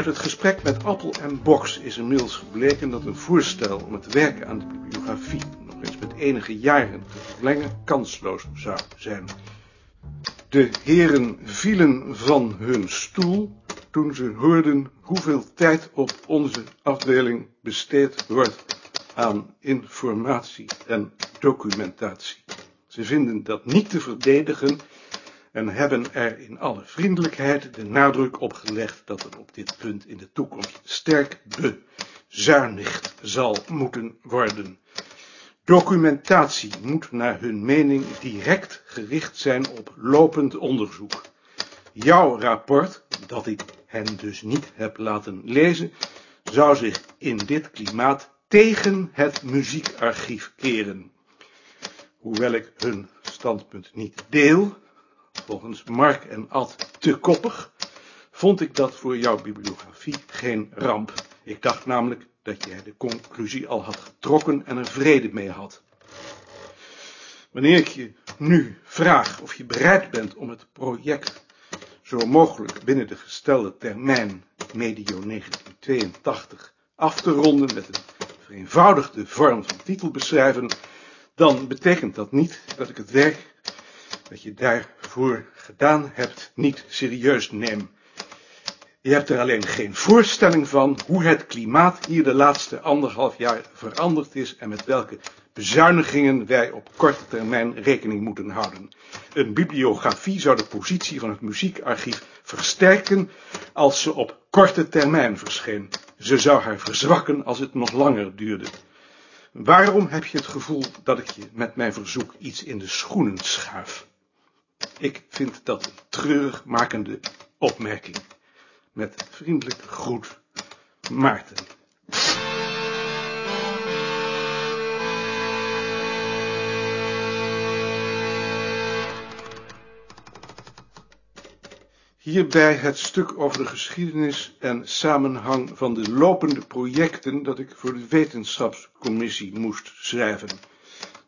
Uit het gesprek met Appel en Box is inmiddels gebleken dat een voorstel om het werken aan de bibliografie nog eens met enige jaren te verlengen kansloos zou zijn. De heren vielen van hun stoel toen ze hoorden hoeveel tijd op onze afdeling besteed wordt aan informatie en documentatie. Ze vinden dat niet te verdedigen en hebben er in alle vriendelijkheid de nadruk op gelegd dat er op dit punt in de toekomst sterk bezuinigd zal moeten worden. Documentatie moet naar hun mening direct gericht zijn op lopend onderzoek. Jouw rapport, dat ik hen dus niet heb laten lezen, zou zich in dit klimaat tegen het muziekarchief keren. Hoewel ik hun standpunt niet deel, volgens Mark en Ad te koppig, vond ik dat voor jouw bibliografie geen ramp. Ik dacht namelijk dat jij de conclusie al had getrokken en er vrede mee had. Wanneer ik je nu vraag of je bereid bent om het project zo mogelijk binnen de gestelde termijn medio 1982 af te ronden met een vereenvoudigde vorm van titelbeschrijven, dan betekent dat niet dat ik het werk dat je daarvoor gedaan hebt niet serieus neem. Je hebt er alleen geen voorstelling van hoe het klimaat hier de laatste anderhalf jaar veranderd is en met welke bezuinigingen wij op korte termijn rekening moeten houden. Een bibliografie zou de positie van het muziekarchief versterken als ze op korte termijn verscheen. Ze zou haar verzwakken als het nog langer duurde. Waarom heb je het gevoel dat ik je met mijn verzoek iets in de schoenen schuif? Ik vind dat een treurig makende opmerking. Met vriendelijke groet, Maarten. Hierbij het stuk over de geschiedenis en samenhang van de lopende projecten dat ik voor de wetenschapscommissie moest schrijven.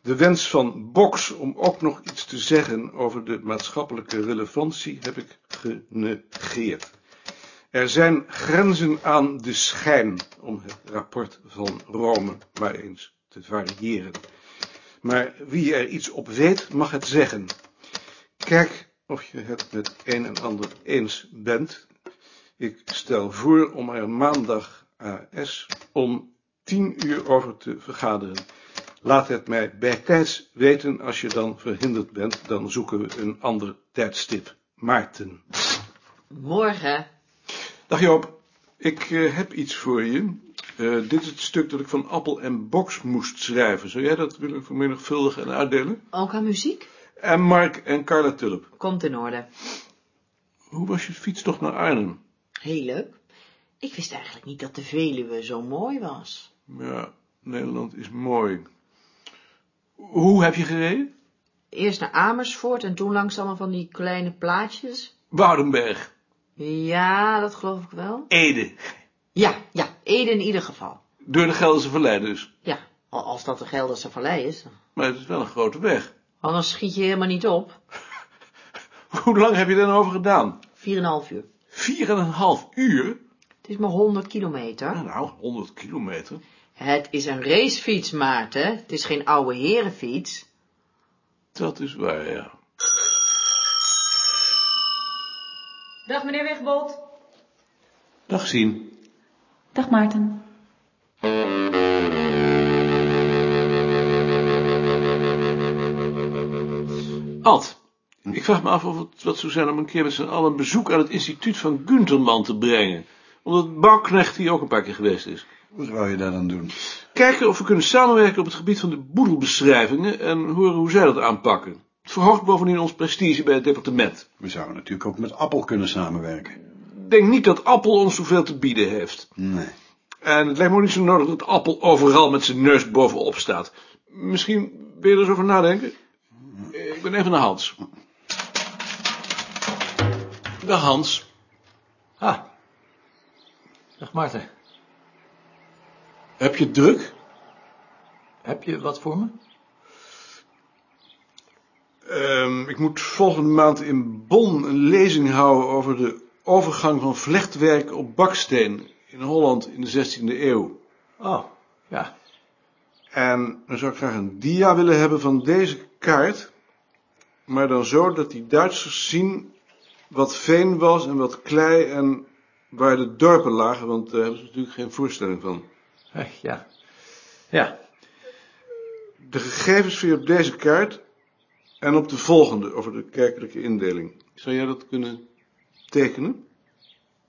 De wens van Box om ook nog iets te zeggen over de maatschappelijke relevantie heb ik genegeerd. Er zijn grenzen aan de schijn om het rapport van Rome maar eens te variëren. Maar wie er iets op weet, mag het zeggen. Kijk of je het met een en ander eens bent. Ik stel voor om er maandag AS om tien uur over te vergaderen. Laat het mij bijtijds weten als je dan verhinderd bent, dan zoeken we een ander tijdstip. Maarten. Morgen. Dag Joop, ik uh, heb iets voor je. Uh, dit is het stuk dat ik van Appel en Box moest schrijven. Zou jij dat willen vermenigvuldigen en uitdelen? Ook aan muziek? En Mark en Carla Tulp. Komt in orde. Hoe was je fietstocht naar Arnhem? Heel leuk. Ik wist eigenlijk niet dat de Veluwe zo mooi was. Ja, Nederland is mooi. Hoe heb je gereden? Eerst naar Amersfoort en toen langs allemaal van die kleine plaatjes. Woudenberg. Ja, dat geloof ik wel. Ede. Ja, ja, Ede in ieder geval. Door de Gelderse Vallei dus. Ja, als dat de Gelderse Vallei is. Maar het is wel een grote weg. Anders schiet je helemaal niet op. Hoe lang heb je er nou over gedaan? Vier en een half uur. Vier en een half uur? Het is maar 100 kilometer. Nou, nou 100 kilometer. Het is een racefiets, Maarten. Het is geen oude herenfiets. Dat is waar, ja. Dag, meneer Wegbold. Dag, Sien. Dag, Maarten. Ad, ik vraag me af of het wat zou zijn om een keer met z'n allen een bezoek aan het instituut van Gunterman te brengen. Omdat Bouwknecht hier ook een paar keer geweest is. Wat wou je daar dan doen? Kijken of we kunnen samenwerken op het gebied van de boedelbeschrijvingen en horen hoe zij dat aanpakken. Het verhoogt bovendien ons prestige bij het departement. We zouden natuurlijk ook met Appel kunnen samenwerken. Ik denk niet dat Appel ons zoveel te bieden heeft. Nee. En het lijkt me ook niet zo nodig dat Appel overal met zijn neus bovenop staat. Misschien wil je er eens over nadenken? Ik ben even naar Hans. Dag Hans. Ah. Dag Maarten. Heb je druk? Heb je wat voor me? Ehm, ik moet volgende maand in Bonn een lezing houden over de overgang van vlechtwerk op baksteen in Holland in de 16e eeuw. Oh, ja. En dan zou ik graag een dia willen hebben van deze kaart, maar dan zo dat die Duitsers zien wat veen was en wat klei en waar de dorpen lagen, want daar hebben ze natuurlijk geen voorstelling van. Ja. Ja. De gegevens vind je op deze kaart en op de volgende over de kerkelijke indeling. Zou jij dat kunnen tekenen?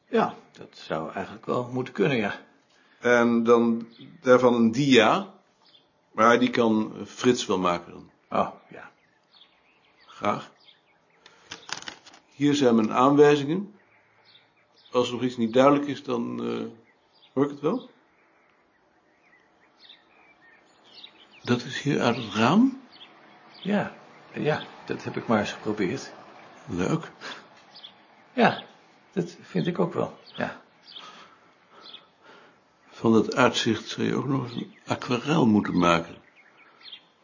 Ja, dat zou eigenlijk wel moeten kunnen, ja. En dan daarvan een dia, maar die kan Frits wel maken dan. Oh, ja. Graag. Hier zijn mijn aanwijzingen. Als er nog iets niet duidelijk is, dan eh, hoor ik het wel. Dat is hier uit het raam. Ja, ja, dat heb ik maar eens geprobeerd. Leuk. Ja, dat vind ik ook wel, ja. Van dat uitzicht zou je ook nog eens een aquarel moeten maken.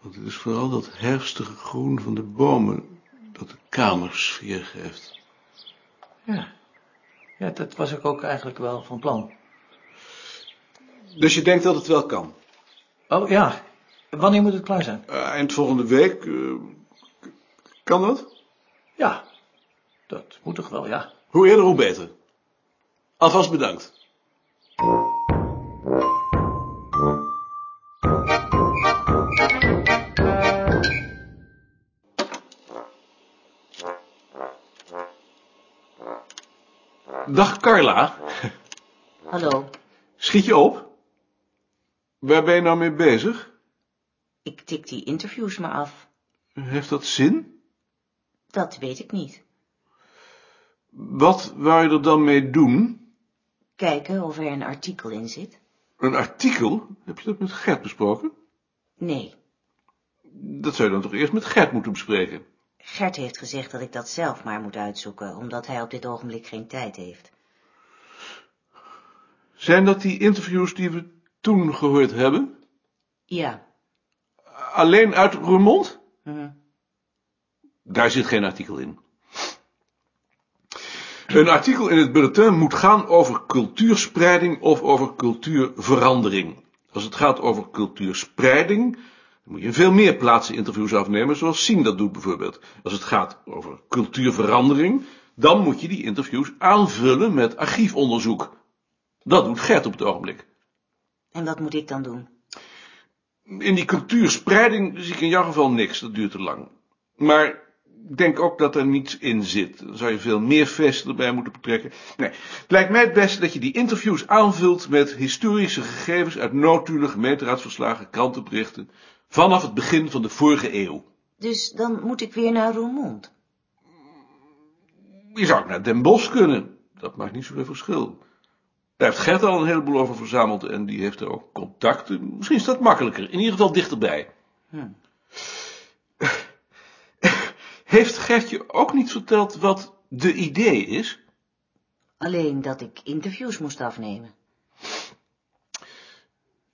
Want het is vooral dat herfstige groen van de bomen dat de kamersfeer geeft. Ja. Ja, dat was ik ook eigenlijk wel van plan. Dus je denkt dat het wel kan? Oh, ja. Wanneer moet het klaar zijn? Eh, eind volgende week. eh, kan dat? Ja. Dat moet toch wel, ja. Hoe eerder, hoe beter. Alvast bedankt. Dag Carla. Hallo, Schiet je op? Waar ben je nou mee bezig? Ik tik die interviews maar af. Heeft dat zin? Dat weet ik niet. Wat wou je er dan mee doen? Kijken of er een artikel in zit. Een artikel? Heb je dat met Gert besproken? Nee, Dat zou je dan toch eerst met Gert moeten bespreken? Gert heeft gezegd dat ik dat zelf maar moet uitzoeken, omdat hij op dit ogenblik geen tijd heeft. Zijn dat die interviews die we toen gehoord hebben? Ja, Alleen uit Roermond? Daar zit geen artikel in. Een artikel in het bulletin moet gaan over cultuurspreiding of over cultuurverandering. Als het gaat over cultuurspreiding, dan moet je in veel meer plaatsen interviews afnemen, zoals Sien dat doet bijvoorbeeld. Als het gaat over cultuurverandering, dan moet je die interviews aanvullen met archiefonderzoek. Dat doet Gert op het ogenblik. en wat moet ik dan doen? In die cultuurspreiding zie ik in jouw geval niks, dat duurt te lang. Maar ik denk ook dat er niets in zit. Dan zou je veel meer feesten erbij moeten betrekken. Nee, het lijkt mij het beste dat je die interviews aanvult met historische gegevens uit noodtulen, gemeenteraadsverslagen, krantenberichten, vanaf het begin van de vorige eeuw. Dus dan moet ik weer naar Roermond. Je zou ook naar Den Bosch kunnen. Dat maakt niet zoveel verschil. Daar heeft Gert al een heleboel over verzameld en die heeft er ook contacten. Misschien is dat makkelijker, in ieder geval dichterbij. Hm. Heeft Gert je ook niet verteld wat de idee is? Alleen dat ik interviews moest afnemen.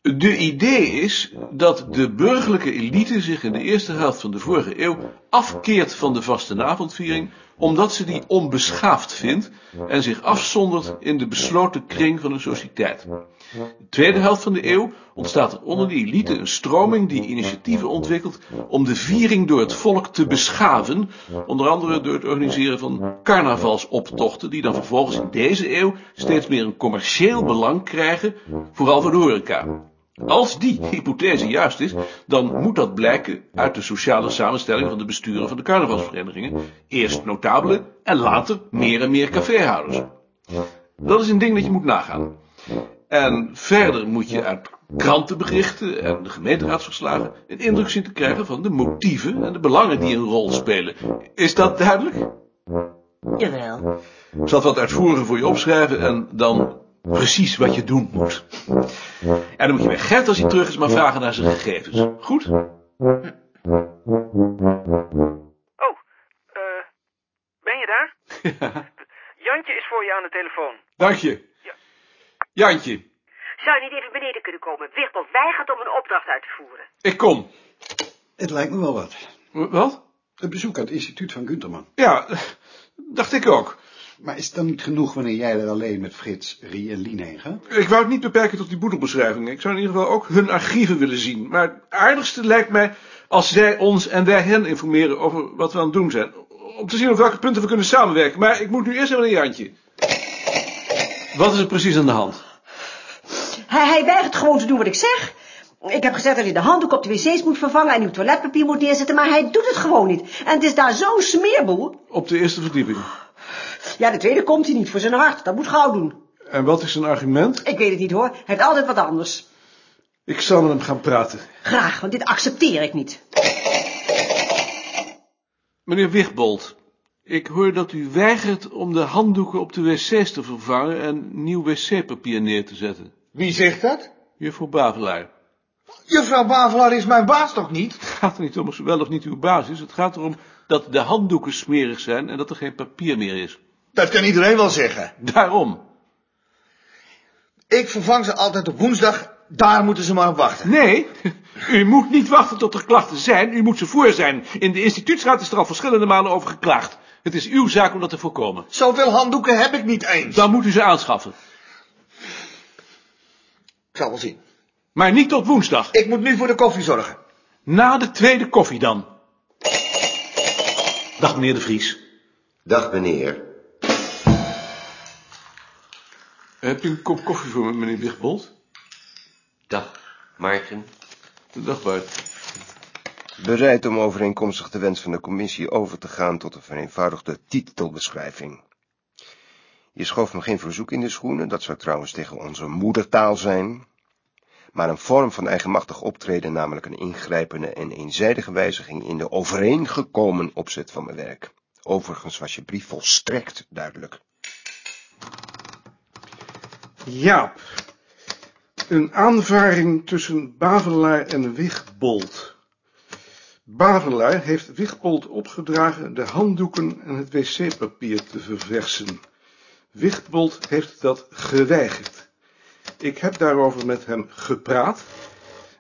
De idee is dat de burgerlijke elite zich in de eerste helft van de vorige eeuw afkeert van de vastenavondviering, omdat ze die onbeschaafd vindt en zich afzondert in de besloten kring van een sociëteit. De tweede helft van de eeuw ontstaat er onder die elite een stroming die initiatieven ontwikkelt om de viering door het volk te beschaven, onder andere door het organiseren van carnavalsoptochten, die dan vervolgens in deze eeuw steeds meer een commercieel belang krijgen, vooral voor de horeca. Als die hypothese juist is, dan moet dat blijken uit de sociale samenstelling van de besturen van de carnavalsverenigingen, eerst notabelen en later meer en meer caféhouders. Dat is een ding dat je moet nagaan. En verder moet je uit krantenberichten en de gemeenteraadsverslagen een indruk zien te krijgen van de motieven en de belangen die een rol spelen. Is dat duidelijk? Jawel, Ik zal het wat uitvoeriger voor je opschrijven en dan precies wat je doen moet. En dan moet je bij Gert als hij terug is maar vragen naar zijn gegevens. Goed? Oh, eh, ben je daar? Jantje is voor je aan de telefoon. Dank je. Jantje, Zou je niet even beneden kunnen komen? Wigbold weigert om een opdracht uit te voeren. ik kom. Het lijkt me wel wat. Wat? Een bezoek aan het instituut van Gunterman. Ja, dacht ik ook. Maar is het dan niet genoeg wanneer jij er alleen met Frits, Rie en Lien heen gaat? Ik wou het niet beperken tot die boedelbeschrijvingen. Ik zou in ieder geval ook hun archieven willen zien. Maar het aardigste lijkt mij als zij ons en wij hen informeren over wat we aan het doen zijn. Om te zien op welke punten we kunnen samenwerken. Maar ik moet nu eerst even naar Jantje. Wat is er precies aan de hand? Hij, hij weigert gewoon te doen wat ik zeg. Ik heb gezegd dat hij de handdoek op de wc's moet vervangen en nieuw toiletpapier moet neerzetten, maar hij doet het gewoon niet. En het is daar zo'n smeerboel. Op de eerste verdieping. Ja, de tweede komt hij niet voor zijn hart. Dat moet gauw doen. En wat is zijn argument? Ik weet het niet hoor. Hij heeft altijd wat anders. Ik zal met hem gaan praten. Graag, want dit accepteer ik niet. Meneer Wigbold, ik hoor dat u weigert om de handdoeken op de wc's te vervangen en nieuw wc-papier neer te zetten. Wie zegt dat? Juffrouw Bavelaar. Juffrouw Bavelaar is mijn baas toch niet? Het gaat er niet om of ze wel of niet uw baas is. Het gaat erom dat de handdoeken smerig zijn en dat er geen papier meer is. Dat kan iedereen wel zeggen. Daarom. Ik vervang ze altijd op woensdag. Daar moeten ze maar op wachten. Nee, u moet niet wachten tot er klachten zijn. U moet ze voor zijn. In de instituutsraad is er al verschillende malen over geklaagd. Het is uw zaak om dat te voorkomen. Zoveel handdoeken heb ik niet eens. Dan moet u ze aanschaffen. Ik zal wel zien. Maar niet tot woensdag. Ik moet nu voor de koffie zorgen. Na de tweede koffie dan. Dag meneer de Vries. Dag meneer. Heb je een kop koffie voor me, meneer Wigbold? Dag, Maarten. Dag Bart. Bereid om overeenkomstig de wens van de commissie over te gaan tot een vereenvoudigde titelbeschrijving. Je schoof me geen verzoek in de schoenen, dat zou trouwens tegen onze moedertaal zijn, maar een vorm van eigenmachtig optreden, namelijk een ingrijpende en eenzijdige wijziging in de overeengekomen opzet van mijn werk. Overigens was je brief volstrekt duidelijk. Jaap. Een aanvaring tussen Bavelaar en Wigbold. Bavelaar heeft Wigbold opgedragen de handdoeken en het wc-papier te verversen. Wigbold heeft dat geweigerd. Ik heb daarover met hem gepraat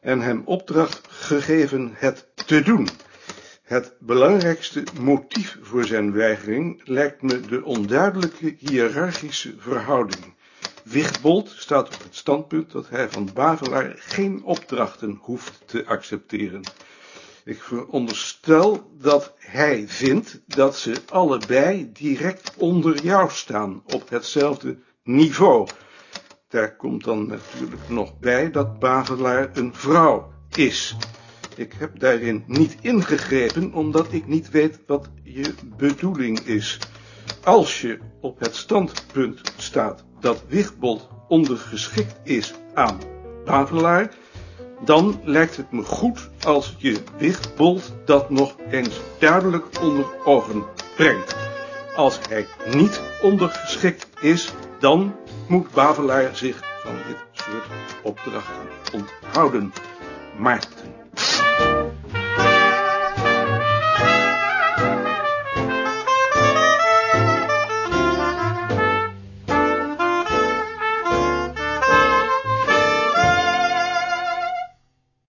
en hem opdracht gegeven het te doen. Het belangrijkste motief voor zijn weigering lijkt me de onduidelijke hiërarchische verhouding. Wigbold staat op het standpunt dat hij van Bavelaar geen opdrachten hoeft te accepteren. Ik veronderstel dat hij vindt dat ze allebei direct onder jou staan, op hetzelfde niveau. Daar komt dan natuurlijk nog bij dat Bavelaar een vrouw is. Ik heb daarin niet ingegrepen, omdat ik niet weet wat je bedoeling is. Als je op het standpunt staat dat Wigbold ondergeschikt is aan Bavelaar, dan lijkt het me goed als je Wigbold dat nog eens duidelijk onder ogen brengt. Als hij niet ondergeschikt is, dan moet Bavelaar zich van dit soort opdrachten onthouden. Maarten.